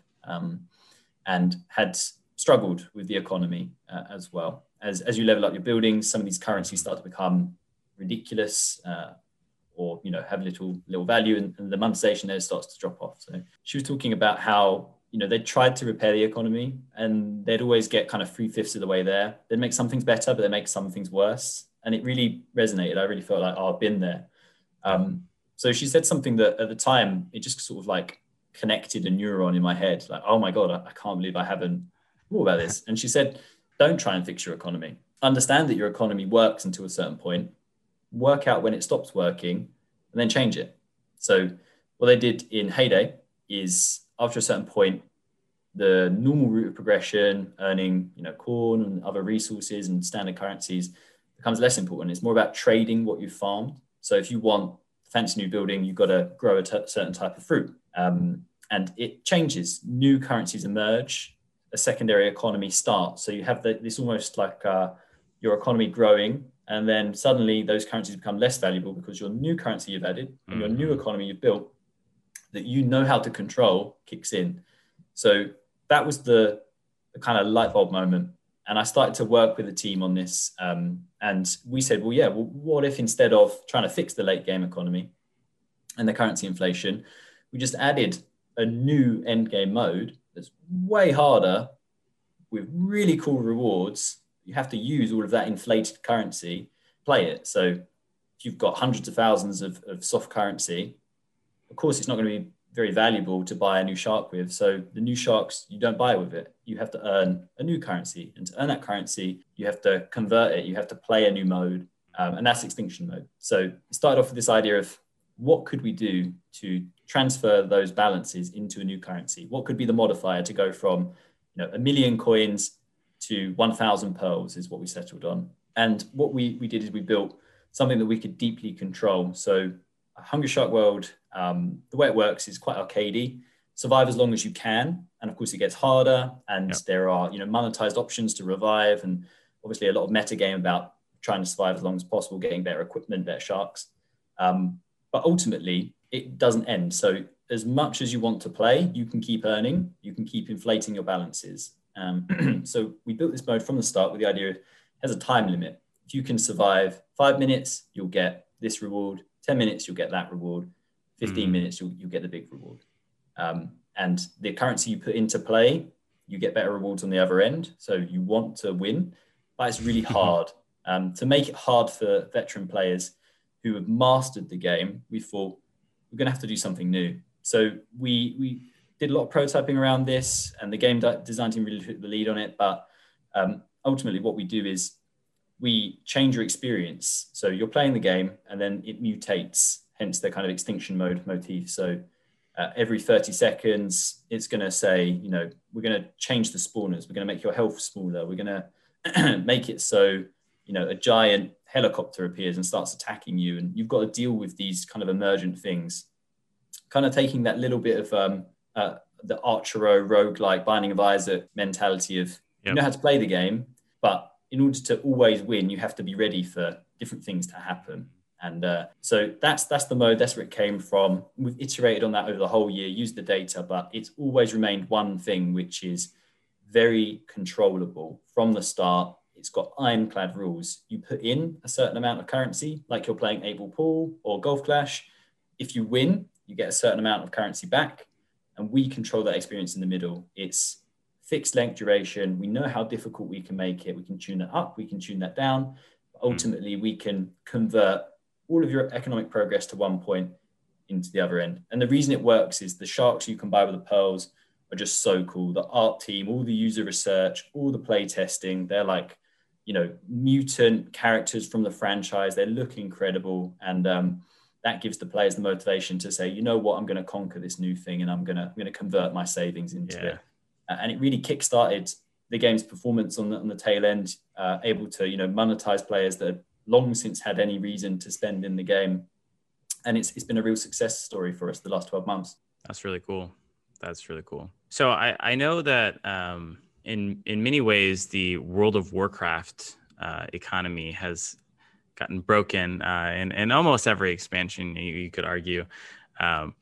and had struggled with the economy uh, as well as, as you level up your buildings, some of these currencies start to become ridiculous uh, or you know have little little value, and, and the monetization there starts to drop off. So she was talking about how you know they tried to repair the economy and they'd always get kind of three fifths of the way there. They'd make some things better, but they make some things worse, and it really resonated. I really felt like oh, I've been there. Um, so she said something that at the time it just sort of like connected a neuron in my head, like oh my god, I, I can't believe I haven't thought about this. And she said don't try and fix your economy. Understand that your economy works until a certain point, work out when it stops working, and then change it. So, what they did in Hay Day is after a certain point, the normal route of progression, earning you know corn and other resources and standard currencies, becomes less important. It's more about trading what you've farmed. So if you want fancy new building, you've got to grow a t- certain type of fruit, um, and it changes. New currencies emerge. A secondary economy starts. So you have the, this almost like uh, your economy growing, and then suddenly those currencies become less valuable because your new currency you've added and mm-hmm. your new mm-hmm. economy you've built that you know how to control kicks in. So that was the, the kind of light bulb moment. And I started to work with a team on this. Um, and we said, well, yeah, well, what if instead of trying to fix the late game economy and the currency inflation, we just added a new end game mode that's way harder with really cool rewards. You have to use all of that inflated currency, play it. So if you've got hundreds of thousands of, of soft currency, of course, it's not going to be very valuable to buy a new shark with. So the new sharks, you don't buy with it. You have to earn a new currency. And to earn that currency, you have to convert it. You have to play a new mode. Um, and that's extinction mode. So it started off with this idea of what could we do to transfer those balances into a new currency? What could be the modifier to go from you know, a million coins to 1,000 pearls is what we settled on. And what we, we did is we built something that we could deeply control. So Hungry Shark World um, the way it works is quite arcadey. Survive as long as you can, and of course it gets harder. And there are you know monetized options to revive, and obviously a lot of meta game about trying to survive as long as possible, getting better equipment, better sharks. Um, but ultimately, it doesn't end. So as much as you want to play, you can keep earning, you can keep inflating your balances. Um, [CLEARS THROAT] so we built this mode from the start with the idea it has a time limit. If you can survive five minutes, you'll get this reward. 10 minutes, you'll get that reward. 15 mm. minutes, you'll, you'll get the big reward. Um, and the currency you put into play, you get better rewards on the other end. So you want to win, but it's really [LAUGHS] hard. Um, to make it hard for veteran players who have mastered the game, we thought we're going to have to do something new. So we we did a lot of prototyping around this, and the game design team really took the lead on it. But um, ultimately, what we do is we change your experience. So you're playing the game, and then it mutates hence the kind of extinction mode motif. So uh, every 30 seconds, it's going to say, you know, we're going to change the spawners. We're going to make your health smaller. We're going to [CLEARS THROAT] make it so, you know, a giant helicopter appears and starts attacking you. And you've got to deal with these kind of emergent things. Kind of taking that little bit of um, uh, the Archero rogue-like Binding of Isaac mentality of yep. you know how to play the game, but in order to always win, you have to be ready for different things to happen. And uh, so that's that's the mode. That's where it came from. We've iterated on that over the whole year, used the data, but it's always remained one thing, which is very controllable from the start. It's got ironclad rules. You put in a certain amount of currency, like you're playing eight ball pool or golf clash. If you win, you get a certain amount of currency back, and we control that experience in the middle. It's fixed length duration. We know how difficult we can make it. We can tune that up. We can tune that down. Hmm. Ultimately, we can convert all of your economic progress to one point into the other end. And the reason it works is the sharks you can buy with the pearls are just so cool. The art team, all the user research, all the play testing, they're like, you know, mutant characters from the franchise. They look incredible. And um, that gives the players the motivation to say, you know what, I'm going to conquer this new thing and I'm going to, I'm going to convert my savings into yeah. it. and it really kickstarted the game's performance on the, on the tail end, uh, able to, you know, monetize players that long since had any reason to spend in the game. And it's, it's been a real success story for us the last 12 months. That's really cool. That's really cool. So I, I know that um, in, in many ways, the World of Warcraft uh, economy has gotten broken uh, in, in almost every expansion, you, you could argue. Um,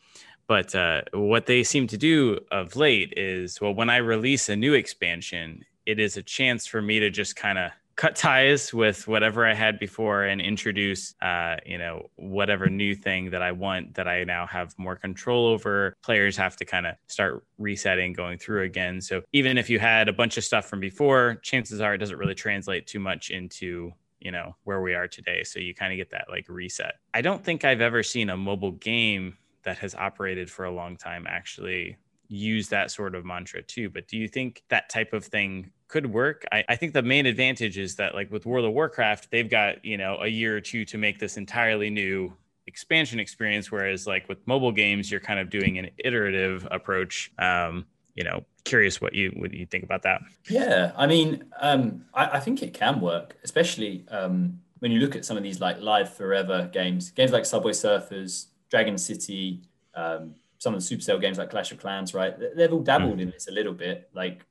but uh, what they seem to do of late is well, when I release a new expansion, it is a chance for me to just kind of cut ties with whatever I had before and introduce, uh, you know, whatever new thing that I want that I now have more control over. Players have to kind of start resetting, going through again. So even if you had a bunch of stuff from before, chances are it doesn't really translate too much into you know where we are today so you kind of get that like reset i don't think i've ever seen a mobile game that has operated for a long time actually use that sort of mantra too. But do you think that type of thing could work? I, I, think the main advantage is that like with World of Warcraft, they've got, you know, a year or two to make this entirely new expansion experience. Whereas like with mobile games, you're kind of doing an iterative approach. Um, you know, curious what you what you think about that. Yeah, I mean, um, I, I, think it can work, especially um, when you look at some of these like live forever games, games like Subway Surfers, Dragon City, um, some of the Supercell games like Clash of Clans, right? They've all dabbled mm. in this a little bit. Like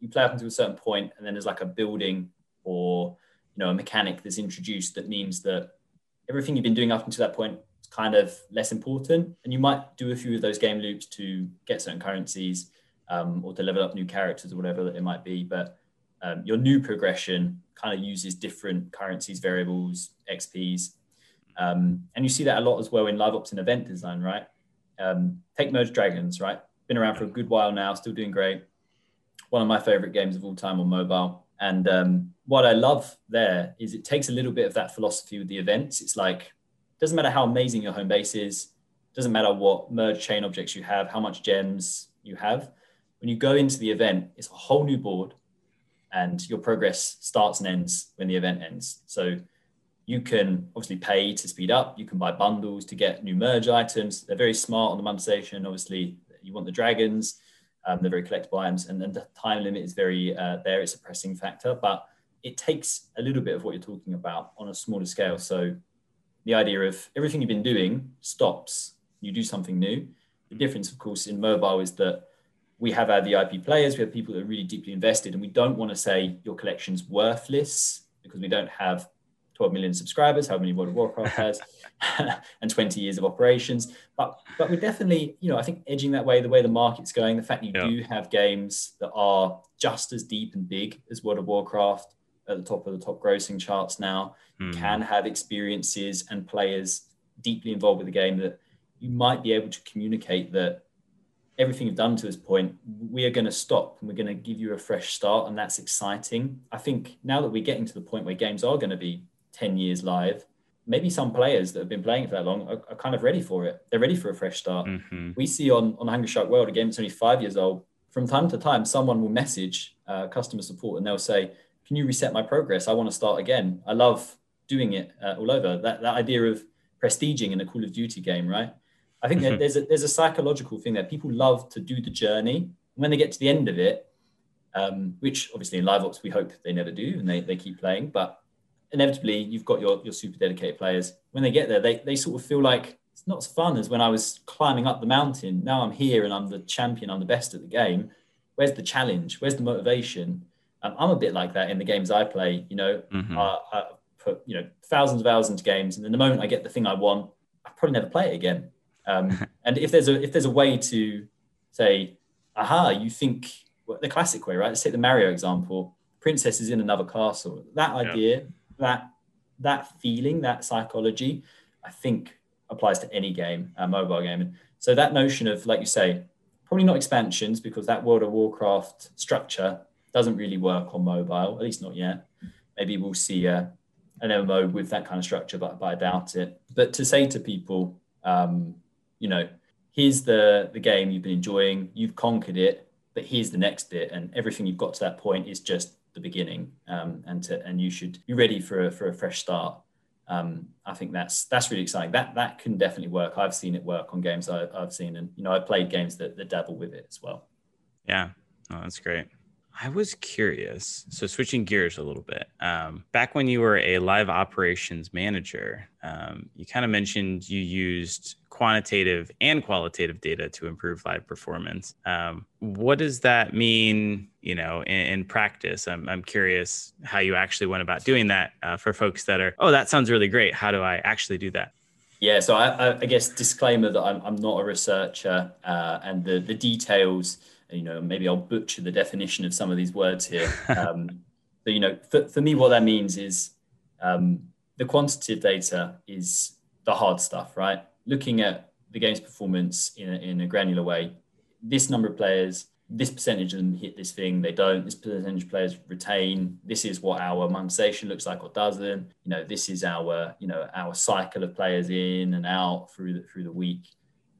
you play up until a certain point, and then there's like a building or you know a mechanic that's introduced that means that everything you've been doing up until that point is kind of less important, and you might do a few of those game loops to get certain currencies um, or to level up new characters or whatever that it might be. But um, your new progression kind of uses different currencies, variables, XPs. Um, and you see that a lot as well in live ops and event design, right? Um, take Merge Dragons, right? Been around for a good while now, still doing great. One of my favorite games of all time on mobile. And um, what I love there is it takes a little bit of that philosophy with the events. It's like, doesn't matter how amazing your home base is, doesn't matter what merge chain objects you have, how much gems you have. When you go into the event, it's a whole new board and your progress starts and ends when the event ends. So you can obviously pay to speed up. You can buy bundles to get new merge items. They're very smart on the monetization. Obviously, you want the dragons. Um, they're very collectible items, and then the time limit is very uh, there. It's a pressing factor, but it takes a little bit of what you're talking about on a smaller scale. So the idea of everything you've been doing stops. You do something new. The difference, of course, in mobile is that we have our VIP players, we have people that are really deeply invested, and we don't want to say your collection's worthless because we don't have 12 million subscribers, how many World of Warcraft has, [LAUGHS] and 20 years of operations. But but we're definitely, you know, I think edging that way, the way the market's going, the fact you yeah. do have games that are just as deep and big as World of Warcraft at the top of the top grossing charts now, mm. can have experiences and players deeply involved with the game that you might be able to communicate that everything you've done to this point, we are going to stop and we're going to give you a fresh start. And that's exciting. I think now that we're getting to the point where games are going to be 10 years live, maybe some players that have been playing for that long are, are kind of ready for it. They're ready for a fresh start. Mm-hmm. We see on, on Hungry Shark World, a game that's only five years old, from time to time, someone will message uh, customer support and they'll say, Can you reset my progress? I want to start again. I love doing it uh, all over. That, that idea of prestiging in a Call of Duty game, right? I think mm-hmm. there's a there's a psychological thing that people love to do the journey. When they get to the end of it, um, which obviously in live ops we hope they never do and they, they keep playing, but inevitably you've got your, your super dedicated players. When they get there, they, they sort of feel like it's not as fun as when I was climbing up the mountain. Now I'm here and I'm the champion, I'm the best at the game. Where's the challenge? Where's the motivation? Um, I'm a bit like that in the games I play. You know, mm-hmm. I, I put you know thousands of hours into games, and then the moment I get the thing I want, I probably never play it again. Um, [LAUGHS] and if there's a if there's a way to say, aha, you think well, the classic way, right? Let's take the Mario example. Princess is in another castle. That idea, yeah. That that feeling, that psychology, I think applies to any game, a mobile game. And so that notion of, like you say, probably not expansions because that World of Warcraft structure doesn't really work on mobile, at least not yet. Maybe we'll see uh, an MMO with that kind of structure, but, but I doubt it. But to say to people, um, you know, here's the the game you've been enjoying, you've conquered it, but here's the next bit, and everything you've got to that point is just the beginning, um, and to and you should be ready for a, for a fresh start. Um, I think that's that's really exciting. That that can definitely work. I've seen it work on games I, have seen, and you know I've played games that, that dabble with it as well. Yeah, oh, that's great. I was curious. So switching gears a little bit. Um, back when you were a live operations manager, um, you kind of mentioned you used quantitative and qualitative data to improve live performance. Um, what does that mean? You know, in, in, practice, I'm, I'm curious how you actually went about doing that uh, for folks that are, oh, that sounds really great. How do I actually do that? Yeah, so I, I guess disclaimer that I'm, I'm not a researcher uh, and the, the details you know, maybe I'll butcher the definition of some of these words here. Um, [LAUGHS] but, you know, for, for me, what that means is um, the quantitative data is the hard stuff, right? Looking at the game's performance in a, in a granular way. This number of players, this percentage of them hit this thing, they don't. This percentage of players retain. This is what our monetization looks like or doesn't. You know, this is our you know our cycle of players in and out through the through the week.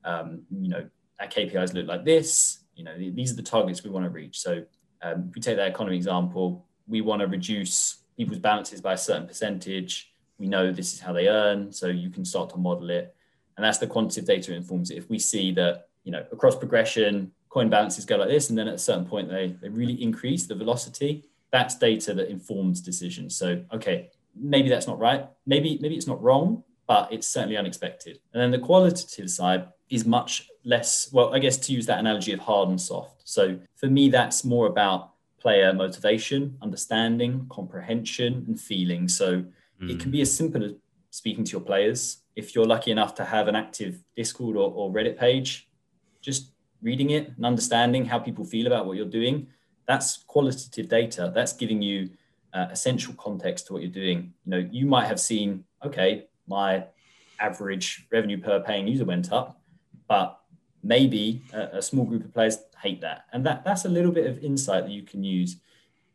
Um, you know, our KPIs look like this you know, these are the targets we want to reach. So um, if we take that economy example, we want to reduce people's balances by a certain percentage. We know this is how they earn, so you can start to model it. And that's the quantitative data informs it. If we see that, you know, across progression, coin balances go like this, and then at a certain point they, they really increase the velocity. That's data that informs decisions. So, okay, maybe that's not right. Maybe, maybe it's not wrong, but it's certainly unexpected. And then the qualitative side is much less, well, I guess to use that analogy of hard and soft. So for me, that's more about player motivation, understanding, comprehension, and feeling. So mm. it can be as simple as speaking to your players. If you're lucky enough to have an active Discord or, or Reddit page, just reading it and understanding how people feel about what you're doing, that's qualitative data. That's giving you uh, essential context to what you're doing. You know, you might have seen, okay, my average revenue per paying user went up, but maybe a, a small group of players hate that, and that that's a little bit of insight that you can use.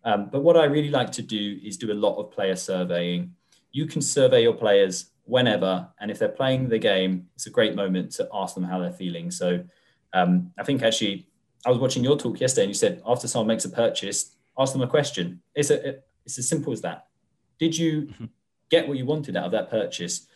Um, but what I really like to do is do a lot of player surveying. You can survey your players whenever, and if they're playing the game, it's a great moment to ask them how they're feeling. So um, I think actually, I was watching your talk yesterday, and you said after someone makes a purchase, ask them a question. It's a, it's as simple as that. Did you mm-hmm. get what you wanted out of that purchase?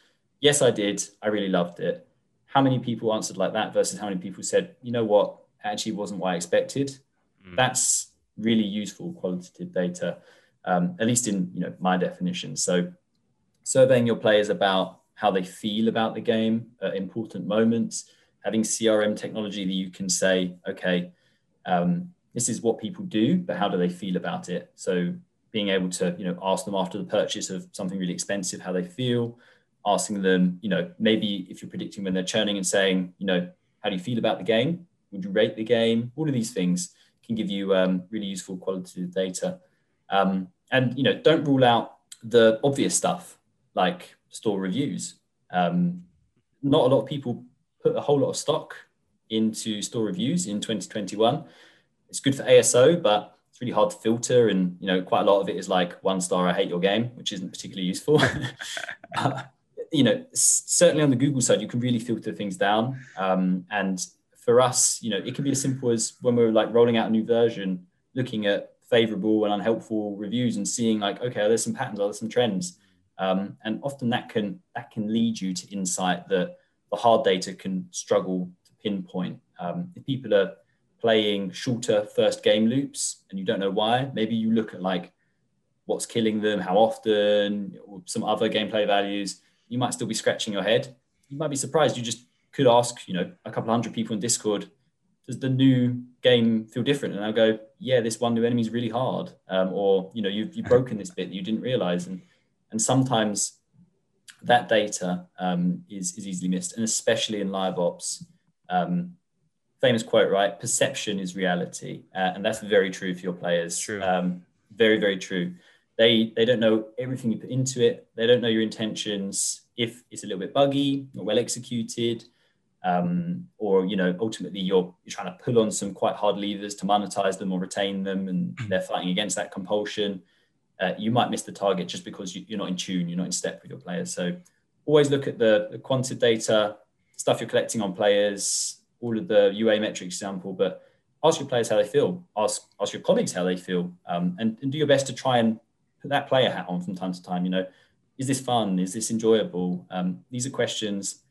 Yes, I did. I really loved it. How many people answered like that versus how many people said, you know what, actually wasn't what I expected? Mm. That's really useful qualitative data, um, at least in you know my definition. So surveying your players about how they feel about the game at important moments, having CRM technology that you can say, okay, um, this is what people do, but how do they feel about it? So being able to, you know, ask them after the purchase of something really expensive how they feel, asking them, you know, maybe if you're predicting when they're churning and saying, you know, how do you feel about the game? Would you rate the game? All of these things can give you um, really useful qualitative data. Um, and you know, don't rule out the obvious stuff like store reviews. Um, not a lot of people put a whole lot of stock into store reviews in 2021. It's good for ASO, but it's really hard to filter. And, you know, quite a lot of it is like one star, I hate your game, which isn't particularly useful. [LAUGHS] [LAUGHS] you know, certainly on the Google side, you can really filter things down. Um, and for us, you know, it can be as simple as when we're like rolling out a new version, looking at favorable and unhelpful reviews and seeing like, okay, there's some patterns, are there some trends? Um, and often that can that can lead you to insight that the hard data can struggle to pinpoint. Um, if people are playing shorter first game loops and you don't know why, maybe you look at like what's killing them, how often, or some other gameplay values. You might still be scratching your head. You might be surprised. You just could ask, you know, a couple hundred people in Discord, does the new game feel different? And I'll go, yeah, this one new enemy is really hard. Um, or, you know, you've, you've broken this bit that you didn't realize. And, and sometimes that data um, is, is easily missed, and especially in live ops. Um, famous quote, right? Perception is reality, uh, and that's very true for your players. True. Um, very, very true. They they don't know everything you put into it. They don't know your intentions. If it's a little bit buggy, or well executed, um, or you know, ultimately you're you're trying to pull on some quite hard levers to monetize them or retain them, and mm-hmm. they're fighting against that compulsion uh, you might miss the target just because you, are not in tune, you're not in step with your players. So always look at the, the quantitative data, stuff you're collecting on players, all of the UA metrics example, but ask your players how they feel, ask, ask your colleagues how they feel, um, and, and do your best to try and put that player hat on from time to time. You know, is this fun? Is this enjoyable? Um, these are questions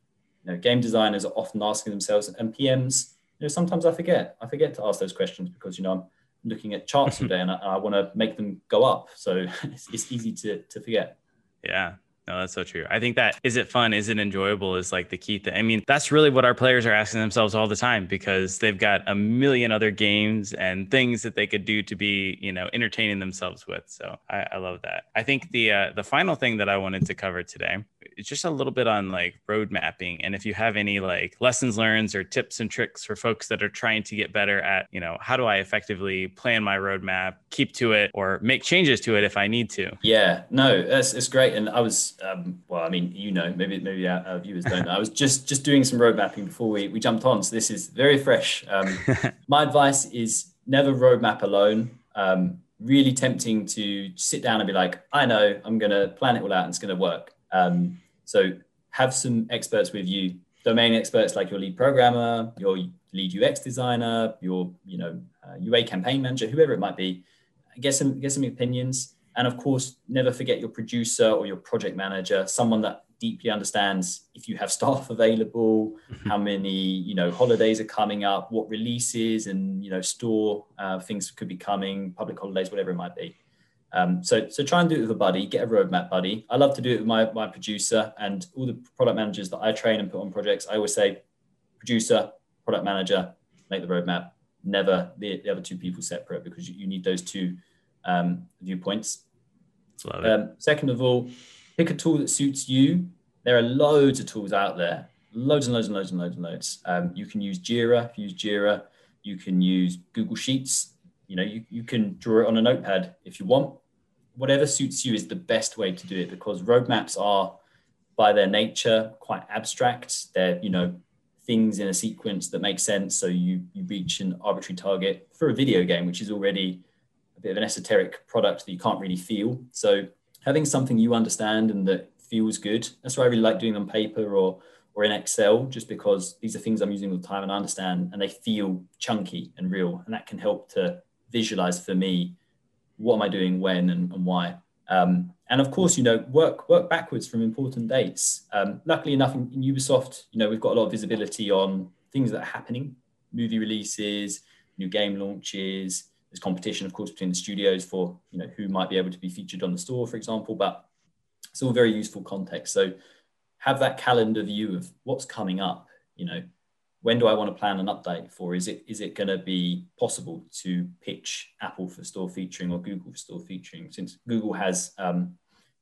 you know, game designers are often asking themselves, and PMs. You know, sometimes I forget. I forget to ask those questions because you know I'm looking at charts [LAUGHS] all day and I, I want to make them go up. So [LAUGHS] it's, it's easy to, to forget. Yeah. No, that's so true. I think that is it fun? Is it enjoyable? Is like the key thing. I mean, that's really what our players are asking themselves all the time because they've got a million other games and things that they could do to be, you know, entertaining themselves with. So I, I love that. I think the uh, the final thing that I wanted to cover today it's just a little bit on like road mapping and if you have any like lessons learned or tips and tricks for folks that are trying to get better at you know how do i effectively plan my roadmap keep to it or make changes to it if i need to? Yeah no that's it's great and i was um, well i mean you know maybe maybe our, our viewers don't know. I was just just doing some road mapping before we, we jumped on so this is very fresh. Um, [LAUGHS] my advice is never roadmap alone. Um, really tempting to sit down and be like i know i'm going to plan it all out and it's going to work um, so have some experts with you, domain experts like your lead programmer, your lead UX designer, your you know uh, UA campaign manager, whoever it might be. Get some get some opinions, and of course, never forget your producer or your project manager, someone that deeply understands if you have staff available, mm-hmm. how many you know holidays are coming up, what releases and you know store uh, things could be coming, public holidays, whatever it might be. Um, so so try and do it with a buddy, get a roadmap buddy. I love to do it with my my producer and all the product managers that I train and put on projects. I always say, producer, product manager, make the roadmap. Never the, the other two people separate because you, you need those two um, viewpoints. Um, second of all, pick a tool that suits you. There are loads of tools out there, loads and loads and loads and loads and loads. Um, you can use Jira. If you use Jira, you can use Google Sheets. You know, you, you can draw it on a notepad if you want. Whatever suits you is the best way to do it because roadmaps are, by their nature, quite abstract. They're, you know, things in a sequence that make sense. So you you reach an arbitrary target for a video game, which is already a bit of an esoteric product that you can't really feel. So having something you understand and that feels good. That's why I really like doing on paper or or in Excel, just because these are things I'm using all the time and I understand and they feel chunky and real. And that can help to visualize for me what am I doing when and, and why. Um, and of course, you know, work work backwards from important dates. Um, luckily enough, in, in, Ubisoft, you know, we've got a lot of visibility on things that are happening, movie releases, new game launches, there's competition, of course, between the studios for you know who might be able to be featured on the store, for example. But it's all very useful context. So have that calendar view of what's coming up. You know, when do I want to plan an update for? Is it is it going to be possible to pitch Apple for store featuring or Google for store featuring? Since Google has um,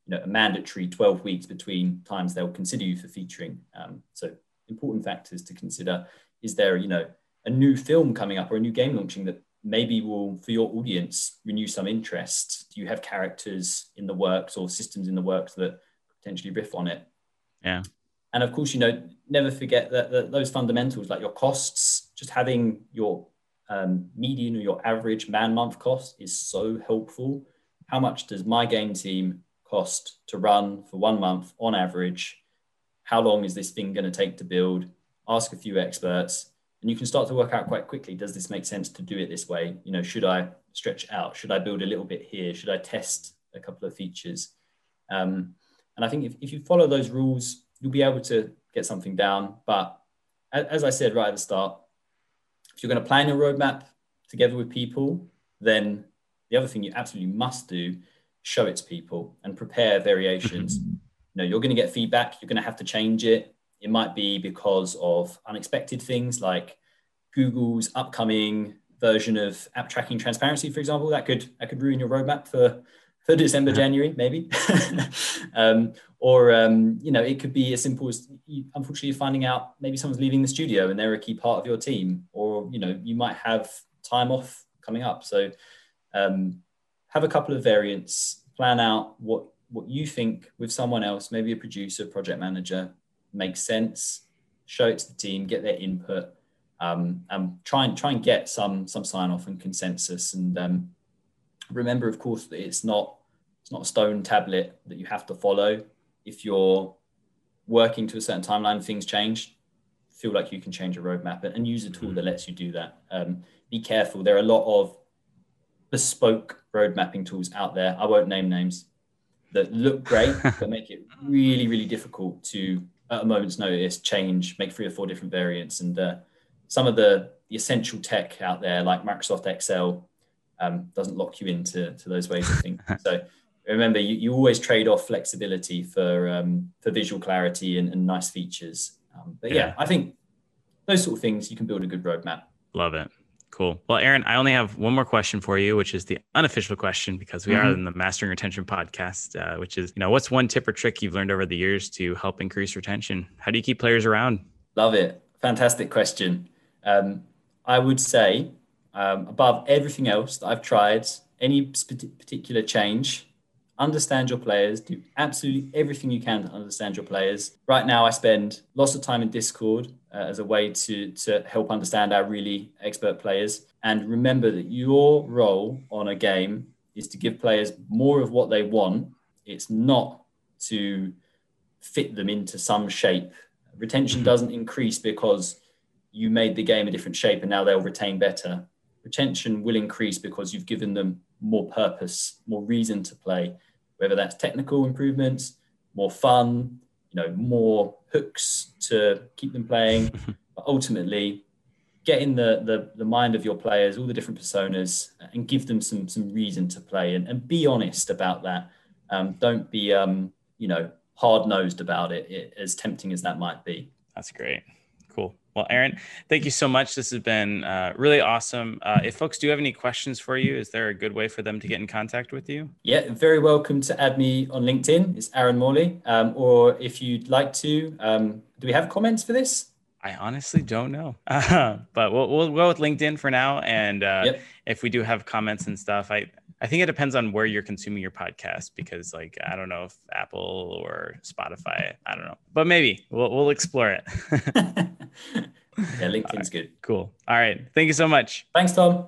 you know a mandatory 12 weeks between times they'll consider you for featuring. Um, so important factors to consider. Is there you know a new film coming up or a new game launching that maybe will for your audience renew some interest do you have characters in the works or systems in the works that potentially riff on it yeah and of course you know never forget that, that those fundamentals like your costs just having your um, median or your average man month cost is so helpful. How much does my game team cost to run for one month on average? How long is this thing going to take to build? Ask a few experts and you can start to work out quite quickly does this make sense to do it this way? You know should i stretch out? Should i build a little bit here? Should i test a couple of features? Um, and i think if, if you follow those rules you'll be able to get something down. But as i said right at the start if you're going to plan your roadmap together with people then the other thing you absolutely must do show it to people and prepare variations. Mm-hmm. You know you're going to get feedback you're going to have to change it. It might be because of unexpected things like Google's upcoming version of app tracking transparency, for example. That could that could ruin your roadmap for for December, January, maybe. [LAUGHS] um, or um, you know, it could be as simple as you, unfortunately finding out maybe someone's leaving the studio and they're a key part of your team, or you know, you might have time off coming up. So um, have a couple of variants, plan out what what you think with someone else, maybe a producer, project manager, makes sense, show it to the team, get their input, um, and try and try and get some some sign off and consensus. And um, remember, of course, that it's not it's not a stone tablet that you have to follow. If you're working to a certain timeline, things change. Feel like you can change a roadmap and, use a tool that lets you do that. Um, be careful. There are a lot of bespoke road mapping tools out there. I won't name names that look great [LAUGHS] but make it really really difficult to at a moment's notice change, make three or four different variants. And uh, some of the, the essential tech out there, like Microsoft Excel, um, doesn't lock you into to those ways of thinking. [LAUGHS] so remember, you, you always trade off flexibility for um, for visual clarity and, and nice features. Um, but yeah. yeah, I think those sort of things you can build a good roadmap. Love it. Cool. Well, Aaron, I only have one more question for you, which is the unofficial question because we mm-hmm. are in the Mastering Retention podcast, uh, which is, you know, what's one tip or trick you've learned over the years to help increase retention? How do you keep players around? Love it. Fantastic question. Um, I would say, um, above everything else that I've tried, any particular change understand your players, do absolutely everything you can to understand your players. Right now, I spend lots of time in Discord uh, as a way to, to help understand our really expert players. And remember that your role on a game is to give players more of what they want. It's not to fit them into some shape. Retention mm-hmm. doesn't increase because you made the game a different shape and now they'll retain better. Retention will increase because you've given them more purpose, more reason to play, whether that's technical improvements, more fun, you know more hooks to keep them playing. [LAUGHS] but ultimately, get in the, the the mind of your players, all the different personas, and give them some some reason to play, and, and be honest about that. Um, don't be um, you know hard nosed about it, it, as tempting as that might be. That's great. Well, Aaron, thank you so much. This has been uh, really awesome. Uh, if folks do have any questions for you, is there a good way for them to get in contact with you? Yeah, very welcome to add me on LinkedIn. It's Aaron Morley. Um, or if you'd like to, um, do we have comments for this? I honestly don't know, [LAUGHS] but we'll, we'll go with LinkedIn for now. And uh, yep. if we do have comments and stuff, I I think it depends on where you're consuming your podcast because, like, I don't know if Apple or Spotify, I don't know, but maybe we'll we'll explore it. [LAUGHS] [LAUGHS] yeah, LinkedIn's good. Cool. All right. Thank you so much. Thanks, Tom.